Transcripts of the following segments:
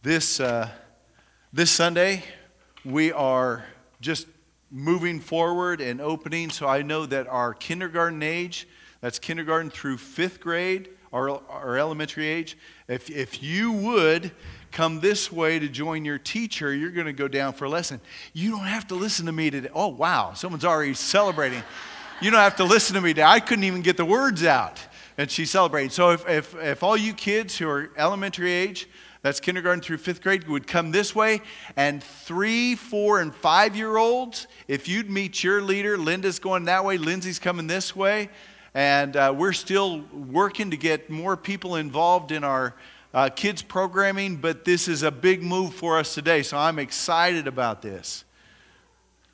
This, uh, this Sunday, we are just moving forward and opening. So I know that our kindergarten age, that's kindergarten through fifth grade, our, our elementary age, if, if you would come this way to join your teacher, you're going to go down for a lesson. You don't have to listen to me today. Oh, wow, someone's already celebrating. You don't have to listen to me today. I couldn't even get the words out. And she's celebrating. So if, if, if all you kids who are elementary age, that's kindergarten through fifth grade, would come this way. And three, four, and five year olds, if you'd meet your leader, Linda's going that way, Lindsay's coming this way. And uh, we're still working to get more people involved in our uh, kids programming, but this is a big move for us today. So I'm excited about this.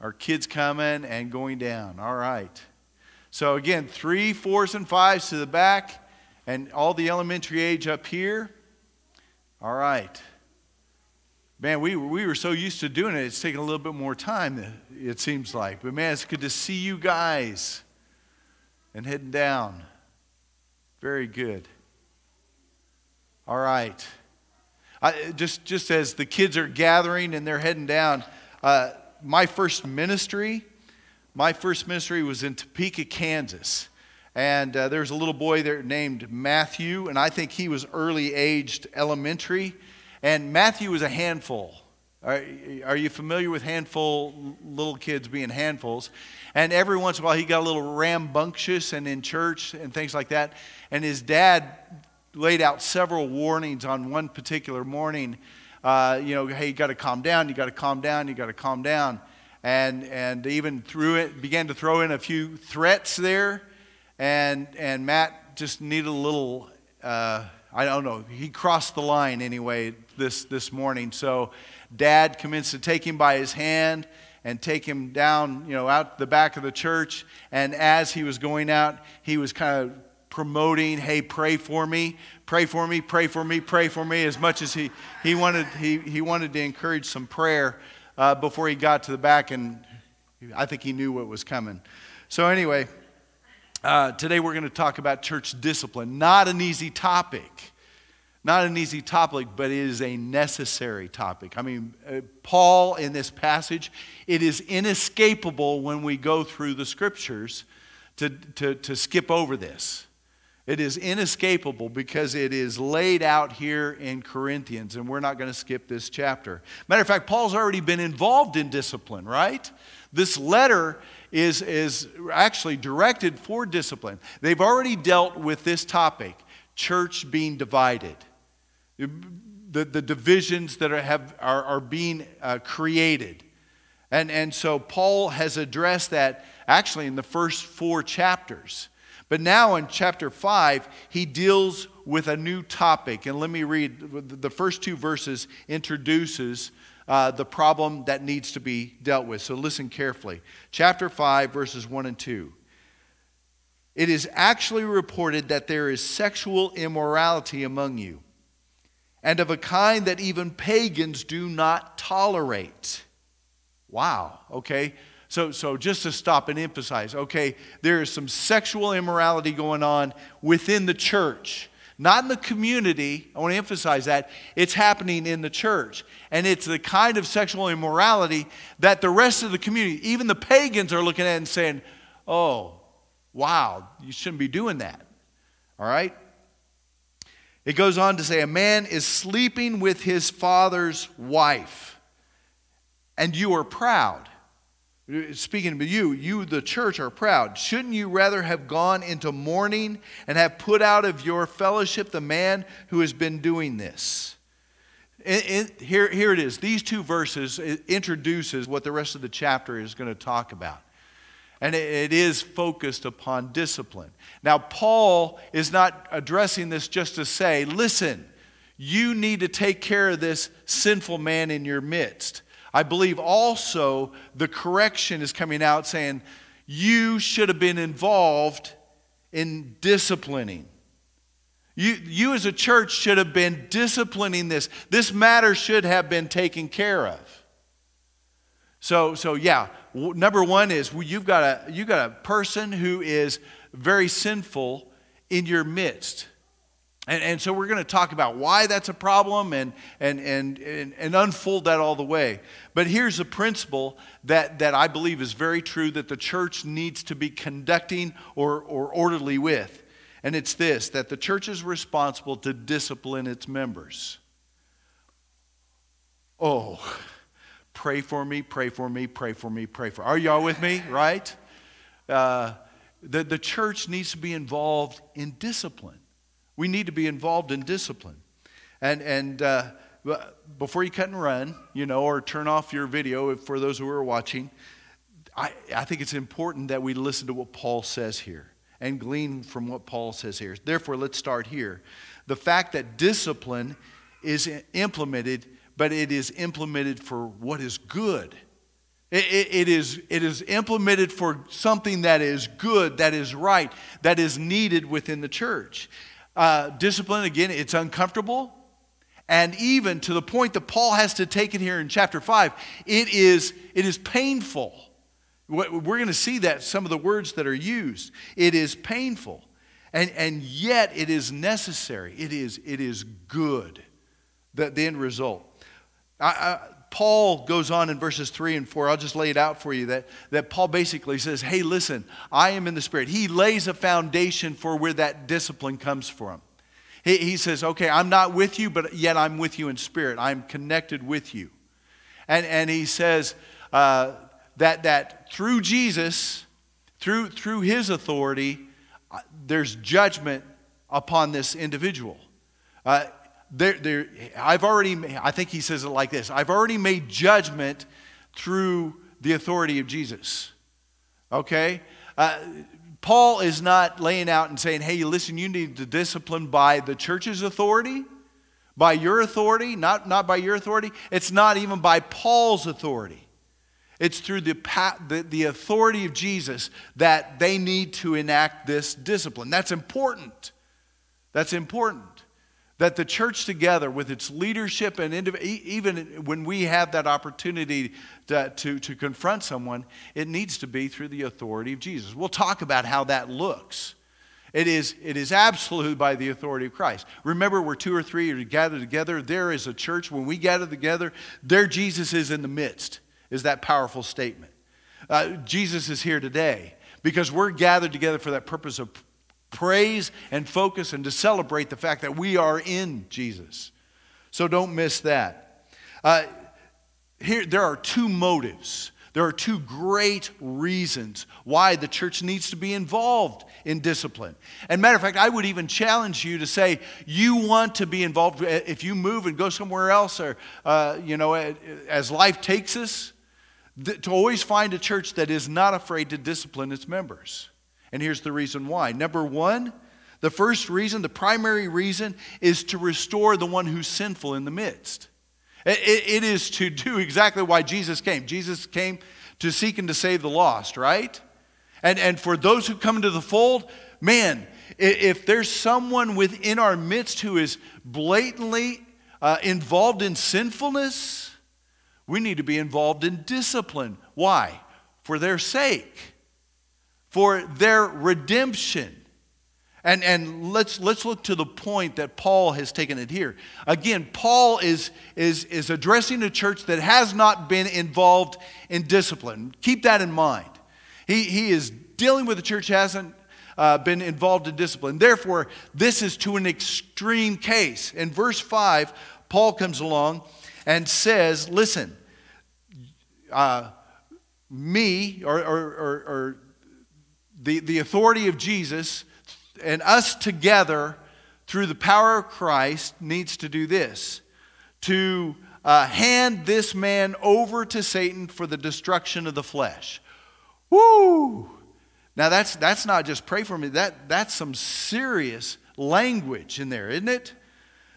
Our kids coming and going down. All right. So again, three, fours, and fives to the back, and all the elementary age up here. All right. Man, we, we were so used to doing it, it's taking a little bit more time, it seems like. But man, it's good to see you guys and heading down. Very good. All right. I, just, just as the kids are gathering and they're heading down, uh, my first ministry, my first ministry was in Topeka, Kansas. And uh, there's a little boy there named Matthew, and I think he was early aged elementary. And Matthew was a handful. Are, are you familiar with handful, little kids being handfuls? And every once in a while, he got a little rambunctious and in church and things like that. And his dad laid out several warnings on one particular morning. Uh, you know, hey, you got to calm down, you got to calm down, you got to calm down. And, and even threw it, began to throw in a few threats there and and Matt just needed a little. Uh, I don't know. He crossed the line anyway this this morning. So, Dad commenced to take him by his hand and take him down, you know, out the back of the church. And as he was going out, he was kind of promoting, "Hey, pray for me, pray for me, pray for me, pray for me." As much as he he wanted he he wanted to encourage some prayer uh, before he got to the back, and I think he knew what was coming. So anyway. Uh, today we're going to talk about church discipline. Not an easy topic. Not an easy topic, but it is a necessary topic. I mean, uh, Paul in this passage, it is inescapable when we go through the scriptures to, to, to skip over this. It is inescapable because it is laid out here in Corinthians, and we're not going to skip this chapter. Matter of fact, Paul's already been involved in discipline, right? This letter is, is actually directed for discipline. They've already dealt with this topic church being divided, the, the divisions that are, have, are, are being uh, created. And, and so Paul has addressed that actually in the first four chapters. But now in chapter 5, he deals with a new topic. And let me read the first two verses introduces uh, the problem that needs to be dealt with. So listen carefully. Chapter 5, verses 1 and 2. It is actually reported that there is sexual immorality among you, and of a kind that even pagans do not tolerate. Wow, okay. So, so just to stop and emphasize, okay, there is some sexual immorality going on within the church. Not in the community, I want to emphasize that. It's happening in the church. And it's the kind of sexual immorality that the rest of the community, even the pagans, are looking at and saying, oh, wow, you shouldn't be doing that. All right? It goes on to say, a man is sleeping with his father's wife, and you are proud. Speaking to you, you, the church, are proud. Shouldn't you rather have gone into mourning and have put out of your fellowship the man who has been doing this? here, here it is. These two verses uh, introduces what the rest of the chapter is going to talk about. And it is focused upon discipline. Now, Paul is not addressing this just to say, listen, you need to take care of this sinful man in your midst. I believe also the correction is coming out saying, you should have been involved in disciplining. You, you as a church should have been disciplining this. This matter should have been taken care of. So, so yeah, number one is you've got a, you've got a person who is very sinful in your midst. And, and so we're going to talk about why that's a problem and, and, and, and, and unfold that all the way. But here's a principle that, that I believe is very true that the church needs to be conducting or, or orderly with. And it's this that the church is responsible to discipline its members. Oh, pray for me, pray for me, pray for me, pray for. Are y'all with me? Right? Uh, the, the church needs to be involved in discipline. We need to be involved in discipline. And, and uh, before you cut and run, you know, or turn off your video for those who are watching, I, I think it's important that we listen to what Paul says here and glean from what Paul says here. Therefore, let's start here. The fact that discipline is implemented, but it is implemented for what is good. It, it, it, is, it is implemented for something that is good, that is right, that is needed within the church. Uh, discipline, again, it's uncomfortable. And even to the point that Paul has to take it here in chapter 5, it is, it is painful. We're going to see that some of the words that are used. It is painful. And, and yet it is necessary. It is, it is good, the, the end result. I, I, Paul goes on in verses 3 and 4. I'll just lay it out for you that, that Paul basically says, Hey, listen, I am in the Spirit. He lays a foundation for where that discipline comes from. He, he says, Okay, I'm not with you, but yet I'm with you in spirit. I'm connected with you. And, and he says uh, that, that through Jesus, through, through his authority, uh, there's judgment upon this individual. Uh, I've already, I think he says it like this I've already made judgment through the authority of Jesus. Okay? Uh, Paul is not laying out and saying, hey, listen, you need to discipline by the church's authority, by your authority, not, not by your authority. It's not even by Paul's authority. It's through the, the, the authority of Jesus that they need to enact this discipline. That's important. That's important that the church together with its leadership and even when we have that opportunity to, to, to, confront someone it needs to be through the authority of jesus. We'll talk about how that looks. It is, it is absolute by the authority of christ. Remember where two or three are gathered together there is a church. When we gather together there jesus is in the midst is that powerful statement. Uh, jesus is here today because we're gathered together for that purpose of praise and focus and to celebrate the fact that we are in Jesus. So don't miss that. Uh, here, there are two motives. There are two great reasons why the church needs to be involved in discipline. And matter of fact, I would even challenge you to say you want to be involved if you move and go somewhere else, or uh, you know, as life takes us, to always find a church that is not afraid to discipline its members. And here's the reason why. Number one, the first reason, the primary reason, is to restore the one who's sinful in the midst. it, it is to do exactly why Jesus came. Jesus came to seek and to save the lost, right? And, and for those who come into the fold, man, if there's someone within our midst who is blatantly uh, involved in sinfulness, we need to be involved in discipline. Why? For their sake for their redemption. And, and let's, let's look to the point that Paul has taken it here. Again, Paul is, is, is addressing a church that has not been involved in discipline. Keep that in mind. He, he is dealing with a church hasn't uh, been involved in discipline. Therefore, this is to an extreme case. In verse 5, Paul comes along and says, Listen, uh, me, or, or, or, or the, the authority of Jesus and us together through the power of Christ needs to do this to uh, hand this man over to Satan for the destruction of the flesh. Woo! Now that's that's not just pray for me. That that's some serious language in there, isn't it?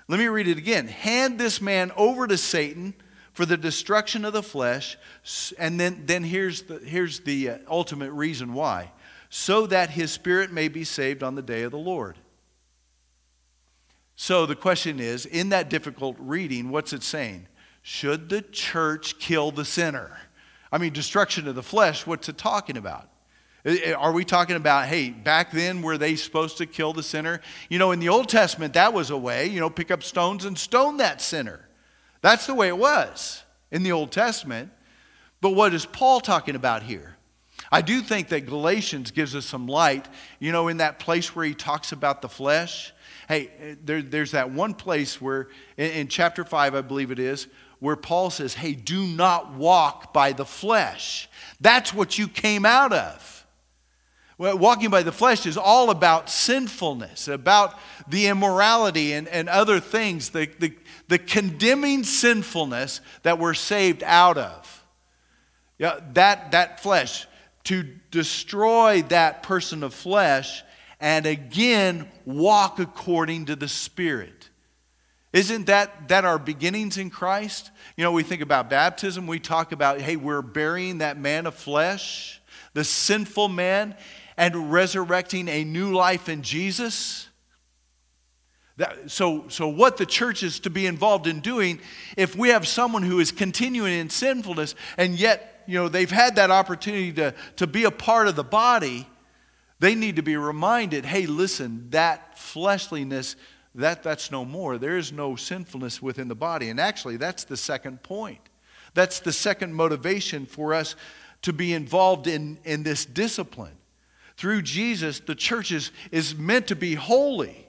Let me read it again. Hand this man over to Satan for the destruction of the flesh, and then then here's the here's the uh, ultimate reason why so that his spirit may be saved on the day of the Lord. So the question is in that difficult reading, what's it saying? Should the church kill the sinner? I mean, destruction of the flesh, what's it talking about? Are we talking about, hey, back then were they supposed to kill the sinner? You know, in the Old Testament, that was a way, you know, pick up stones and stone that sinner. That's the way it was in the Old Testament. But what is Paul talking about here? I do think that Galatians gives us some light. You know, in that place where he talks about the flesh. Hey, there, there's that one place where, in, in chapter 5, I believe it is, where Paul says, Hey, do not walk by the flesh. That's what you came out of. Well, walking by the flesh is all about sinfulness, about the immorality and, and other things, the, the, the condemning sinfulness that we're saved out of. Yeah, that, that flesh, to destroy that person of flesh and again walk according to the Spirit. Isn't that, that our beginnings in Christ? You know, we think about baptism, we talk about, hey, we're burying that man of flesh, the sinful man, and resurrecting a new life in Jesus. That, so, so, what the church is to be involved in doing, if we have someone who is continuing in sinfulness and yet, you know, they've had that opportunity to, to be a part of the body, they need to be reminded hey, listen, that fleshliness, that, that's no more. There is no sinfulness within the body. And actually, that's the second point. That's the second motivation for us to be involved in, in this discipline. Through Jesus, the church is, is meant to be holy.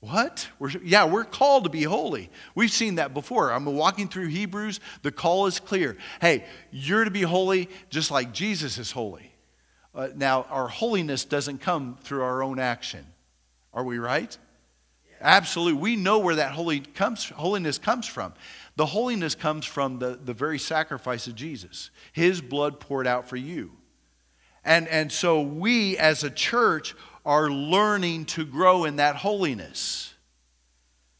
What? We're, yeah, we're called to be holy. We've seen that before. I'm walking through Hebrews. The call is clear. Hey, you're to be holy just like Jesus is holy. Uh, now, our holiness doesn't come through our own action. Are we right? Absolutely. We know where that holy comes, holiness comes from. The holiness comes from the, the very sacrifice of Jesus, his blood poured out for you. And, and so we as a church are learning to grow in that holiness.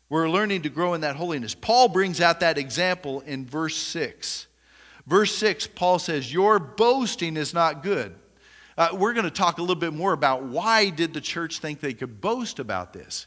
We're learning to grow in that holiness. Paul brings out that example in verse 6. Verse 6, Paul says, Your boasting is not good. Uh, we're going to talk a little bit more about why did the church think they could boast about this.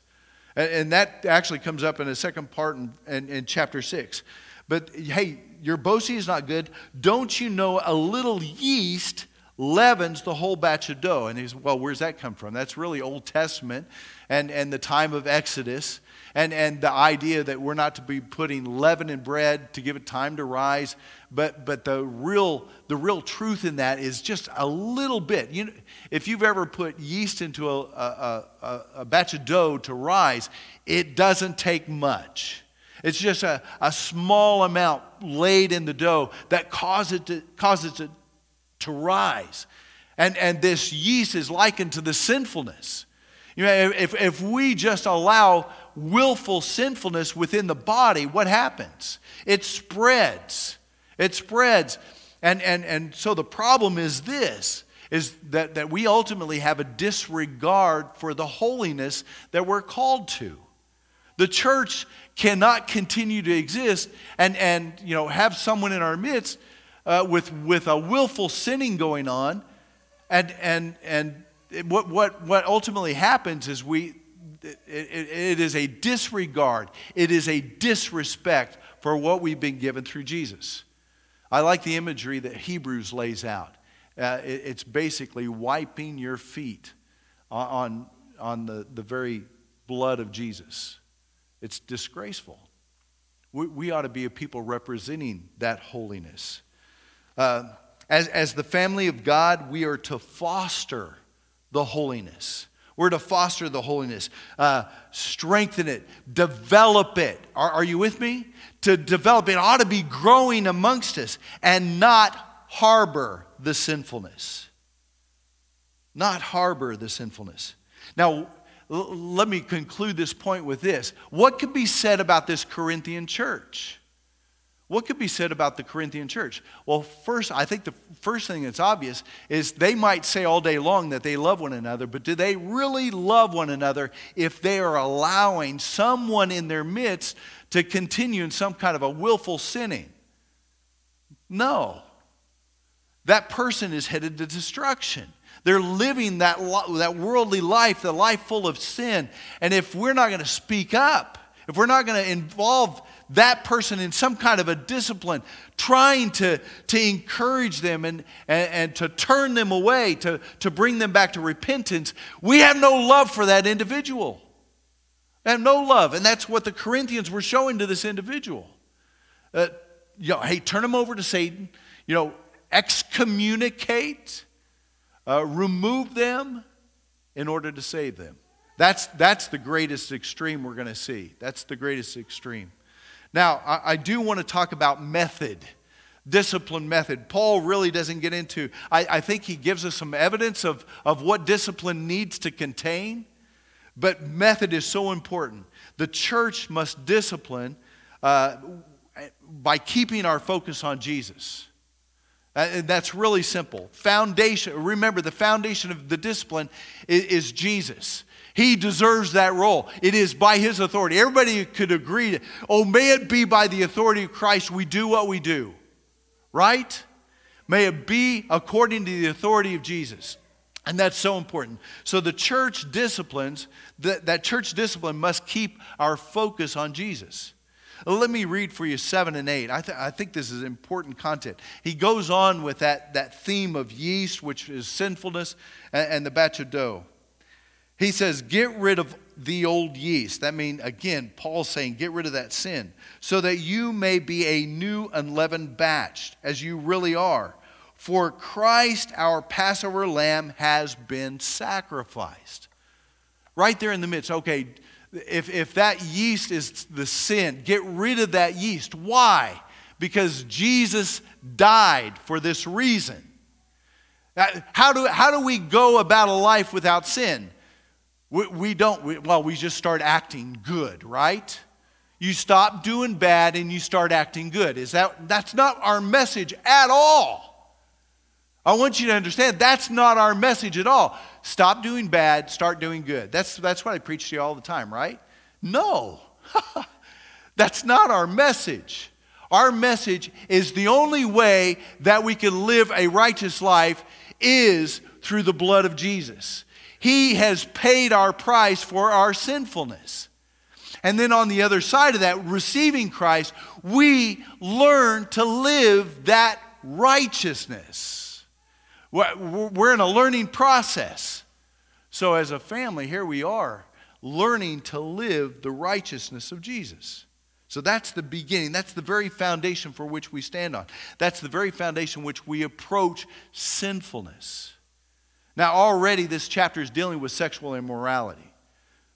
And, and that actually comes up in a second part in, in, in chapter 6. But hey, your boasting is not good. Don't you know a little yeast leavens the whole batch of dough. And he's, well, where's that come from? That's really Old Testament and, and the time of Exodus and, and the idea that we're not to be putting leaven in bread to give it time to rise. But, but the, real, the real truth in that is just a little bit. You know, if you've ever put yeast into a, a, a, a batch of dough to rise, it doesn't take much. It's just a, a small amount laid in the dough that causes it to, causes it to rise. And, and this yeast is likened to the sinfulness. You know, if, if we just allow willful sinfulness within the body, what happens? It spreads. It spreads. And, and, and so the problem is this is that, that we ultimately have a disregard for the holiness that we're called to. The church cannot continue to exist and, and you know, have someone in our midst uh, with, with a willful sinning going on. And, and, and what, what, what ultimately happens is we, it, it, it is a disregard, it is a disrespect for what we've been given through Jesus. I like the imagery that Hebrews lays out. Uh, it, it's basically wiping your feet on, on the, the very blood of Jesus. It's disgraceful. We, we ought to be a people representing that holiness. Uh, as, as the family of God, we are to foster the holiness. We're to foster the holiness, uh, strengthen it, develop it. Are, are you with me? To develop it ought to be growing amongst us and not harbor the sinfulness. Not harbor the sinfulness. Now, let me conclude this point with this. What could be said about this Corinthian church? What could be said about the Corinthian church? Well, first, I think the first thing that's obvious is they might say all day long that they love one another, but do they really love one another if they are allowing someone in their midst to continue in some kind of a willful sinning? No. That person is headed to destruction. They're living that, that worldly life, the life full of sin. And if we're not going to speak up, if we're not going to involve that person in some kind of a discipline, trying to, to encourage them and, and, and to turn them away, to, to bring them back to repentance, we have no love for that individual. And no love. And that's what the Corinthians were showing to this individual. Uh, you know, hey, turn them over to Satan. You know, excommunicate, uh, remove them in order to save them. That's, that's the greatest extreme we're going to see. That's the greatest extreme. Now, I, I do want to talk about method, discipline method. Paul really doesn't get into, I, I think he gives us some evidence of, of what discipline needs to contain, but method is so important. The church must discipline uh, by keeping our focus on Jesus. Uh, and that's really simple. Foundation, remember, the foundation of the discipline is, is, Jesus. He deserves that role. It is by his authority. Everybody could agree, oh, may it be by the authority of Christ we do what we do. Right? May it be according to the authority of Jesus. And that's so important. So the church disciplines, that, that church discipline must keep our focus on Jesus. Let me read for you 7 and 8. I, th- I think this is important content. He goes on with that, that theme of yeast, which is sinfulness, and, and the batch of dough. He says, Get rid of the old yeast. That means, again, Paul's saying, Get rid of that sin, so that you may be a new unleavened batch, as you really are. For Christ, our Passover lamb, has been sacrificed. Right there in the midst. Okay, if, if that yeast is the sin, get rid of that yeast. Why? Because Jesus died for this reason. Uh, how do, how do we go about a life without sin? We, we don't, we, well, we just start acting good, right? You stop doing bad and you start acting good. Is that, that's not our message at all. I want you to understand that's not our message at all. Stop doing bad, start doing good. That's, that's what I preach to you all the time, right? No, that's not our message. Our message is the only way that we can live a righteous life is through the blood of Jesus. He has paid our price for our sinfulness. And then on the other side of that, receiving Christ, we learn to live that righteousness. We're in a learning process. So, as a family, here we are learning to live the righteousness of Jesus. So that's the beginning. That's the very foundation for which we stand on. That's the very foundation which we approach sinfulness. Now, already this chapter is dealing with sexual immorality.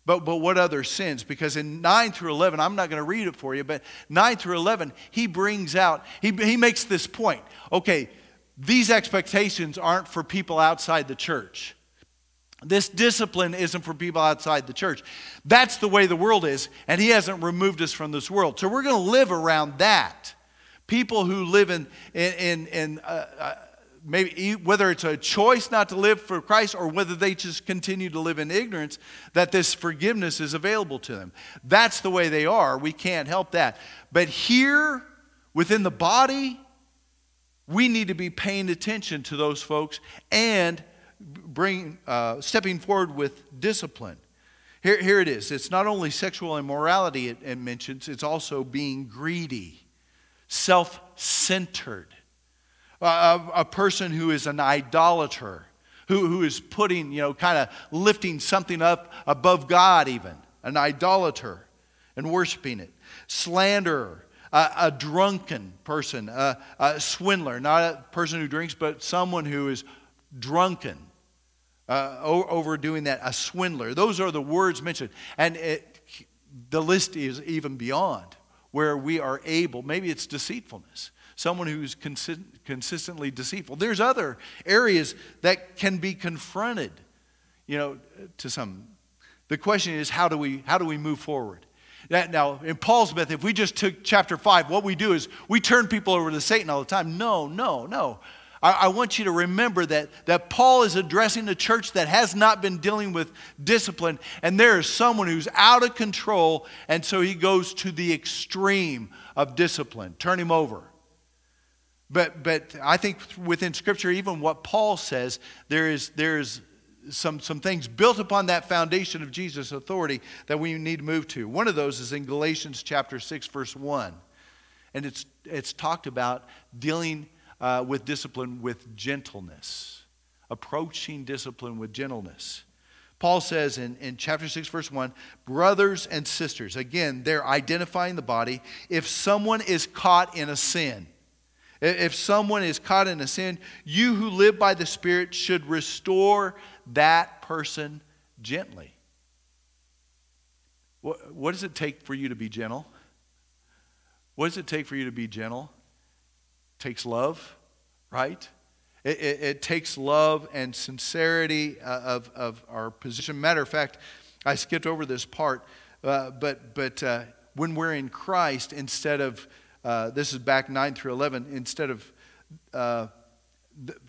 But, but what other sins? Because in 9 through 11, I'm not going to read it for you, but 9 through 11, he brings out, he, he makes this point. Okay, these expectations aren't for people outside the church. This discipline isn't for people outside the church. That's the way the world is, and He hasn't removed us from this world. So we're going to live around that. People who live in, in, in, in uh, uh, maybe whether it's a choice not to live for Christ or whether they just continue to live in ignorance, that this forgiveness is available to them. That's the way they are. We can't help that. But here, within the body, we need to be paying attention to those folks and bring, uh, stepping forward with discipline. Here, here it is. It's not only sexual immorality it, it mentions, it's also being greedy, self centered. Uh, a, a person who is an idolater, who, who is putting, you know, kind of lifting something up above God, even, an idolater, and worshiping it. Slanderer, a, a drunken person, a, a, swindler, not a person who drinks, but someone who is drunken, uh, overdoing that, a swindler. Those are the words mentioned. And it, the list is even beyond where we are able, maybe it's deceitfulness, someone who's consi- consistently deceitful. There's other areas that can be confronted, you know, to some. The question is, how do we, how do we move forward? That, now, in Paul's method, if we just took chapter 5, what we do is we turn people over to Satan all the time. No, no, no. I, I want you to remember that, that Paul is addressing a church that has not been dealing with discipline, and there is someone who's out of control, and so he goes to the extreme of discipline. Turn him over. But, but I think within Scripture, even what Paul says, there is, there is some, some things built upon that foundation of Jesus' authority that we need to move to. One of those is in Galatians chapter 6, verse 1. And it's, it's talked about dealing uh, with discipline with gentleness, approaching discipline with gentleness. Paul says in, in chapter 6, verse 1 brothers and sisters, again, they're identifying the body. If someone is caught in a sin, if someone is caught in a sin, you who live by the Spirit should restore that person gently. What, what does it take for you to be gentle? What does it take for you to be gentle? It takes love, right? It, it, it takes love and sincerity uh, of, of our position. Matter of fact, I skipped over this part, uh, but, but uh, when we're in Christ, instead of, uh, this is back 9 through 11, instead of uh,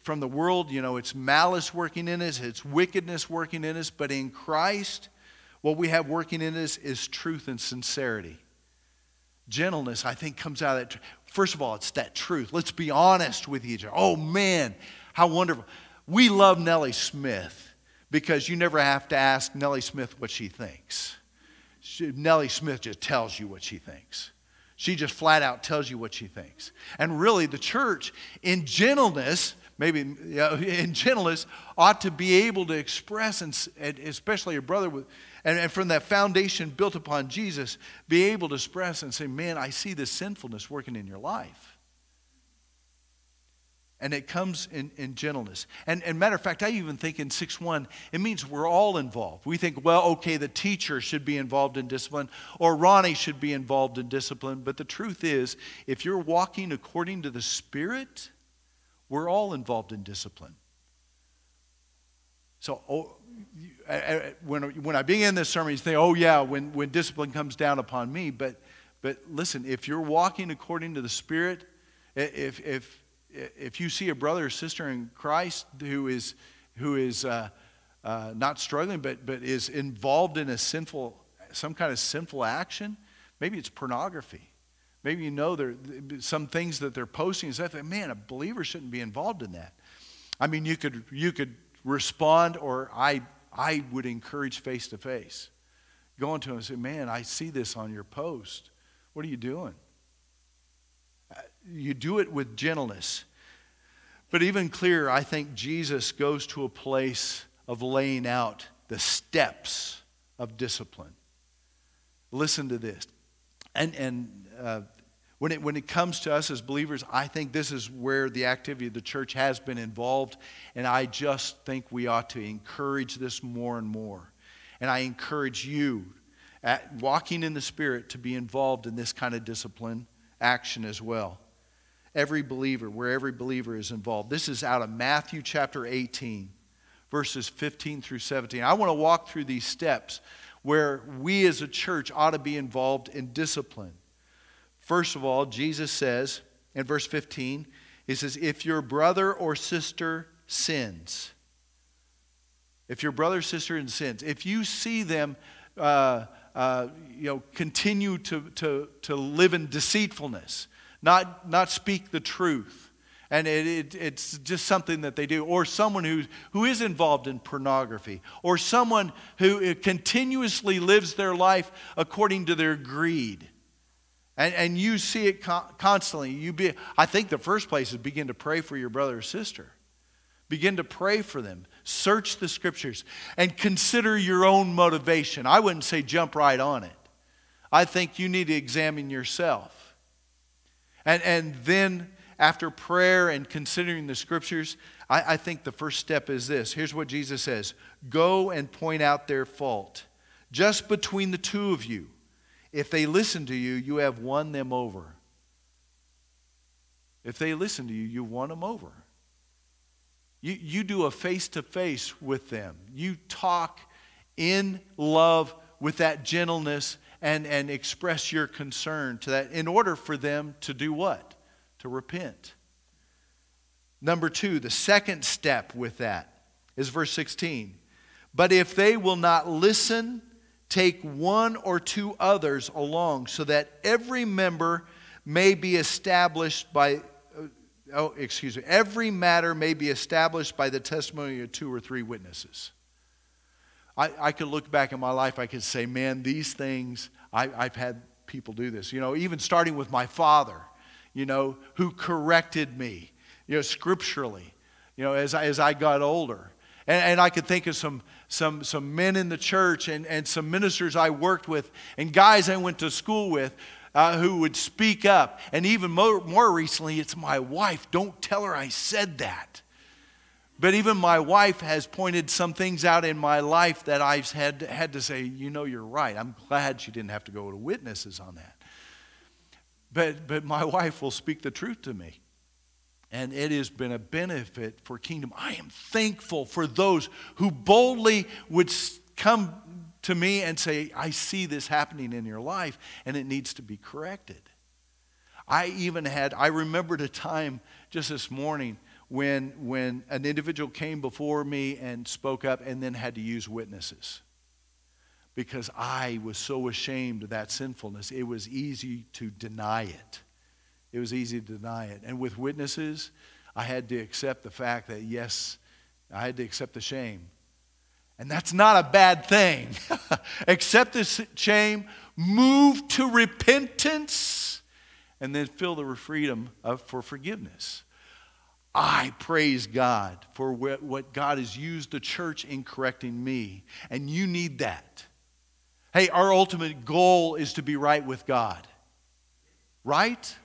from the world, you know, it's malice working in us, it's wickedness working in us, but in Christ, what we have working in us is truth and sincerity. Gentleness, I think, comes out of that. First of all, it's that truth. Let's be honest with each other. Oh, man, how wonderful. We love Nellie Smith because you never have to ask Nellie Smith what she thinks. She, Nellie Smith just tells you what she thinks. She just flat out tells you what she thinks. And really, the church, in gentleness, maybe you know, in gentleness, ought to be able to express, and, especially a brother with, and, and from that foundation built upon Jesus, be able to express and say, Man, I see this sinfulness working in your life and it comes in, in gentleness. And, and matter of fact, I even think in 6 1, it means we're all involved. We think, well, okay, the teacher should be involved in discipline, or Ronnie should be involved in discipline. But the truth is, if you're walking according to the Spirit, we're all involved in discipline. So, oh, when, when I begin this sermon, you think, oh, yeah, when, when discipline comes down upon me. But, but listen, if you're walking according to the Spirit, if, if, if you see a brother or sister in Christ who is, who is uh, uh, not struggling, but, but is involved in a sinful, some kind of sinful action, maybe it's pornography. Maybe you know there some things that they're posting and stuff. Man, a believer shouldn't be involved in that. I mean, you could you could respond, or I I would encourage face to face, going to him and say, "Man, I see this on your post. What are you doing?" You do it with gentleness. But even clearer, I think Jesus goes to a place of laying out the steps of discipline. Listen to this. And, and uh, when, it, when it comes to us as believers, I think this is where the activity of the church has been involved. And I just think we ought to encourage this more and more. And I encourage you, at walking in the Spirit, to be involved in this kind of discipline action as well every believer, where every believer is involved. This is out of Matthew chapter 18, verses 15 through 17. I want to walk through these steps where we as a church ought to be involved in discipline. First of all, Jesus says in verse 15, He says, If your brother or sister sins, if your brother or sister in sins, if you see them, uh, uh, you know, continue to, to, to live in deceitfulness, not, not speak the truth. And it, it, it's just something that they do. Or someone who, who is involved in pornography. Or someone who continuously lives their life according to their greed. And, and you see it constantly. You be, I think the first place is begin to pray for your brother or sister. Begin to pray for them. Search the scriptures and consider your own motivation. I wouldn't say jump right on it. I think you need to examine yourself. And, and then, after prayer and considering the scriptures, I, I think the first step is this. Here's what Jesus says Go and point out their fault, just between the two of you. If they listen to you, you have won them over. If they listen to you, you won them over. You, you do a face to face with them. You talk in love with that gentleness and, and express your concern to that in order for them to do what? To repent. Number two, the second step with that is verse 16. But if they will not listen, take one or two others along, so that every member may be established by, oh, excuse me, every matter may be established by the testimony of two or three witnesses. I, I could look back in my life, I could say, man, these things, I, I've had people do this. You know, even starting with my father, you know, who corrected me, you know, scripturally, you know, as I, as I got older. And, and I could think of some, some, some men in the church and, and some ministers I worked with and guys I went to school with uh, who would speak up. And even more, more recently, it's my wife. Don't tell her I said that. But even my wife has pointed some things out in my life that I've had, had to say, you know, you're right. I'm glad she didn't have to go to witnesses on that. But, but my wife will speak the truth to me. And it has been a benefit for kingdom. I am thankful for those who boldly would come to me and say, I see this happening in your life and it needs to be corrected. I even had, I remembered a time just this morning when, when an individual came before me and spoke up and then had to use witnesses because I was so ashamed of that sinfulness. It was easy to deny it. It was easy to deny it. And with witnesses, I had to accept the fact that, yes, I had to accept the shame. And that's not a bad thing. accept this shame, move to repentance, and then feel the freedom of, for forgiveness. I praise God for what God has used the church in correcting me, and you need that. Hey, our ultimate goal is to be right with God. Right?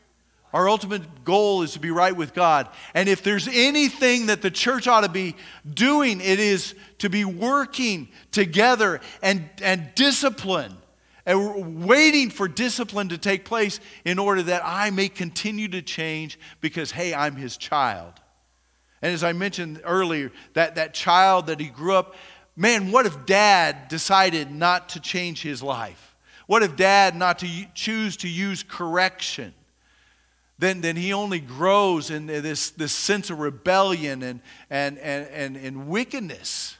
Our ultimate goal is to be right with God. And if there's anything that the church ought to be doing, it is to be working together and, and discipline and waiting for discipline to take place in order that I may continue to change because, hey, I'm his child. And as I mentioned earlier, that, that child that he grew up, man, what if dad decided not to change his life? What if dad not to choose to use correction? Then, then he only grows in this, this sense of rebellion and, and, and, and, and wickedness.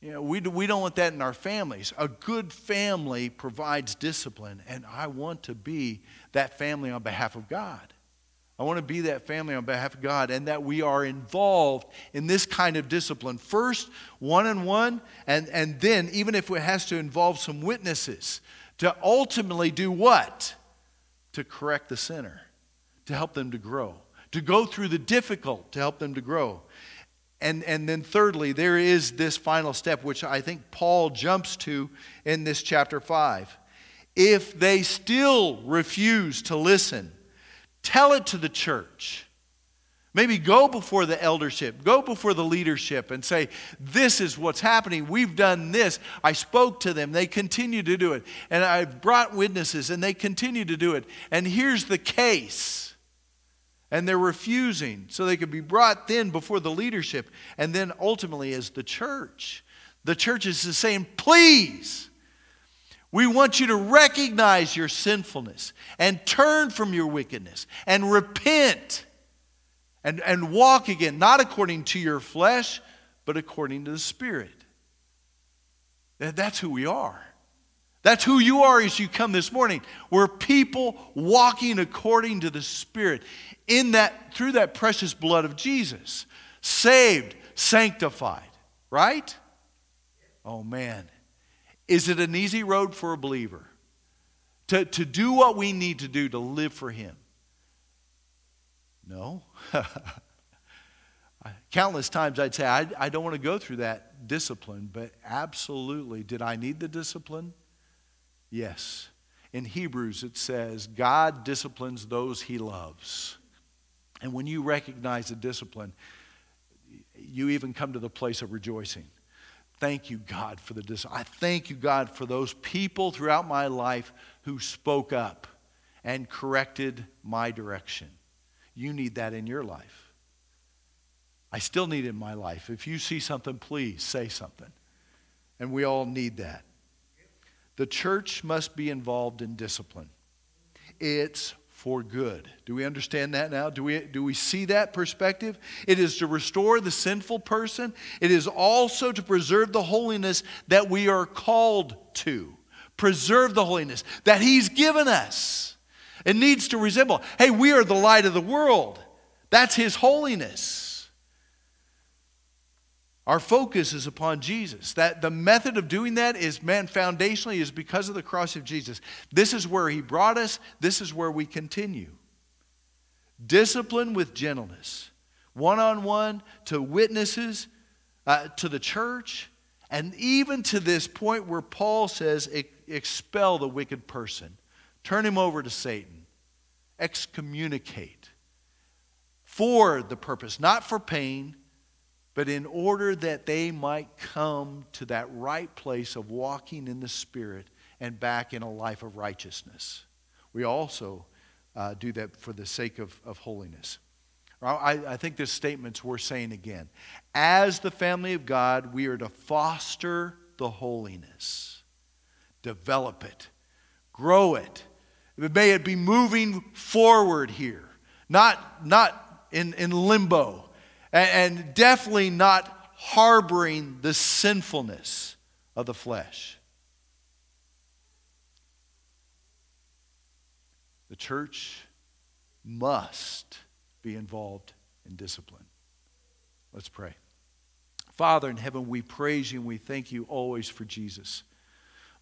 You know, we, we don't want that in our families. A good family provides discipline, and I want to be that family on behalf of God. I want to be that family on behalf of God and that we are involved in this kind of discipline. First, one on one, and, and then, even if it has to involve some witnesses, to ultimately do what? To correct the sinner, to help them to grow, to go through the difficult to help them to grow. And, and then, thirdly, there is this final step, which I think Paul jumps to in this chapter 5. If they still refuse to listen, Tell it to the church. Maybe go before the eldership, go before the leadership and say, This is what's happening. We've done this. I spoke to them. They continue to do it. And I've brought witnesses and they continue to do it. And here's the case. And they're refusing. So they could be brought then before the leadership and then ultimately as the church. The church is saying, Please we want you to recognize your sinfulness and turn from your wickedness and repent and, and walk again, not according to your flesh, but according to the Spirit. That's who we are. That's who you are as you come this morning. We're people walking according to the Spirit in that through that precious blood of Jesus. Saved, sanctified, right? Oh man. Is it an easy road for a believer? To, to do what we need to do to live for Him? No. Countless times I'd say, I, I don't want to go through that discipline, but absolutely. Did I need the discipline? Yes. In Hebrews, it says, God disciplines those He loves. And when you recognize the discipline, you even come to the place of rejoicing. Thank you, God, for the discipline. I thank you, God, for those people throughout my life who spoke up and corrected my direction. You need that in your life. I still need it in my life. If you see something, please say something. And we all need that. The church must be involved in discipline. It's for good. Do we understand that now? Do we, do we see that perspective? It is to restore the sinful person, it is also to preserve the holiness that we are called to. Preserve the holiness that He's given us. It needs to resemble hey, we are the light of the world. That's His holiness. Our focus is upon Jesus. That the method of doing that is, man, foundationally is because of the cross of Jesus. This is where he brought us. This is where we continue. Discipline with gentleness, one on one, to witnesses, uh, to the church, and even to this point where Paul says, expel the wicked person, turn him over to Satan, excommunicate for the purpose, not for pain but in order that they might come to that right place of walking in the Spirit and back in a life of righteousness. We also uh, do that for the sake of, of holiness. I, I think this statement's worth saying again. As the family of God, we are to foster the holiness, develop it, grow it. May it be moving forward here, not, not in, in limbo and definitely not harboring the sinfulness of the flesh. The church must be involved in discipline. Let's pray. Father in heaven, we praise you and we thank you always for Jesus.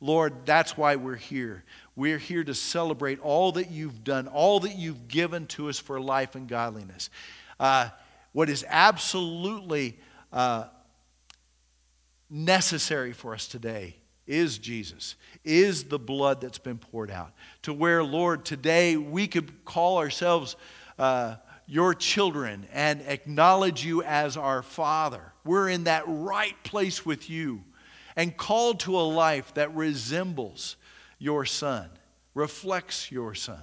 Lord, that's why we're here. We're here to celebrate all that you've done, all that you've given to us for life and godliness. Uh, what is absolutely uh, necessary for us today is Jesus, is the blood that's been poured out. To where, Lord, today we could call ourselves uh, your children and acknowledge you as our Father. We're in that right place with you and called to a life that resembles your Son, reflects your Son.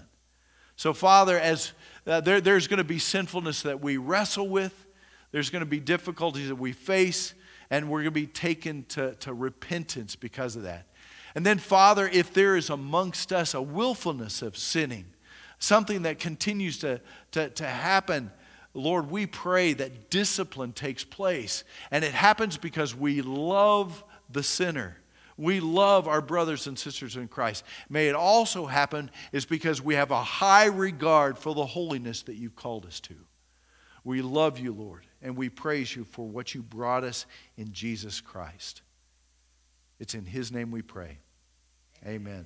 So, Father, as uh, there, there's going to be sinfulness that we wrestle with, there's going to be difficulties that we face, and we're going to be taken to, to repentance because of that. And then, Father, if there is amongst us a willfulness of sinning, something that continues to, to, to happen, Lord, we pray that discipline takes place. And it happens because we love the sinner. We love our brothers and sisters in Christ. May it also happen is because we have a high regard for the holiness that you've called us to. We love you, Lord, and we praise you for what you brought us in Jesus Christ. It's in his name we pray. Amen.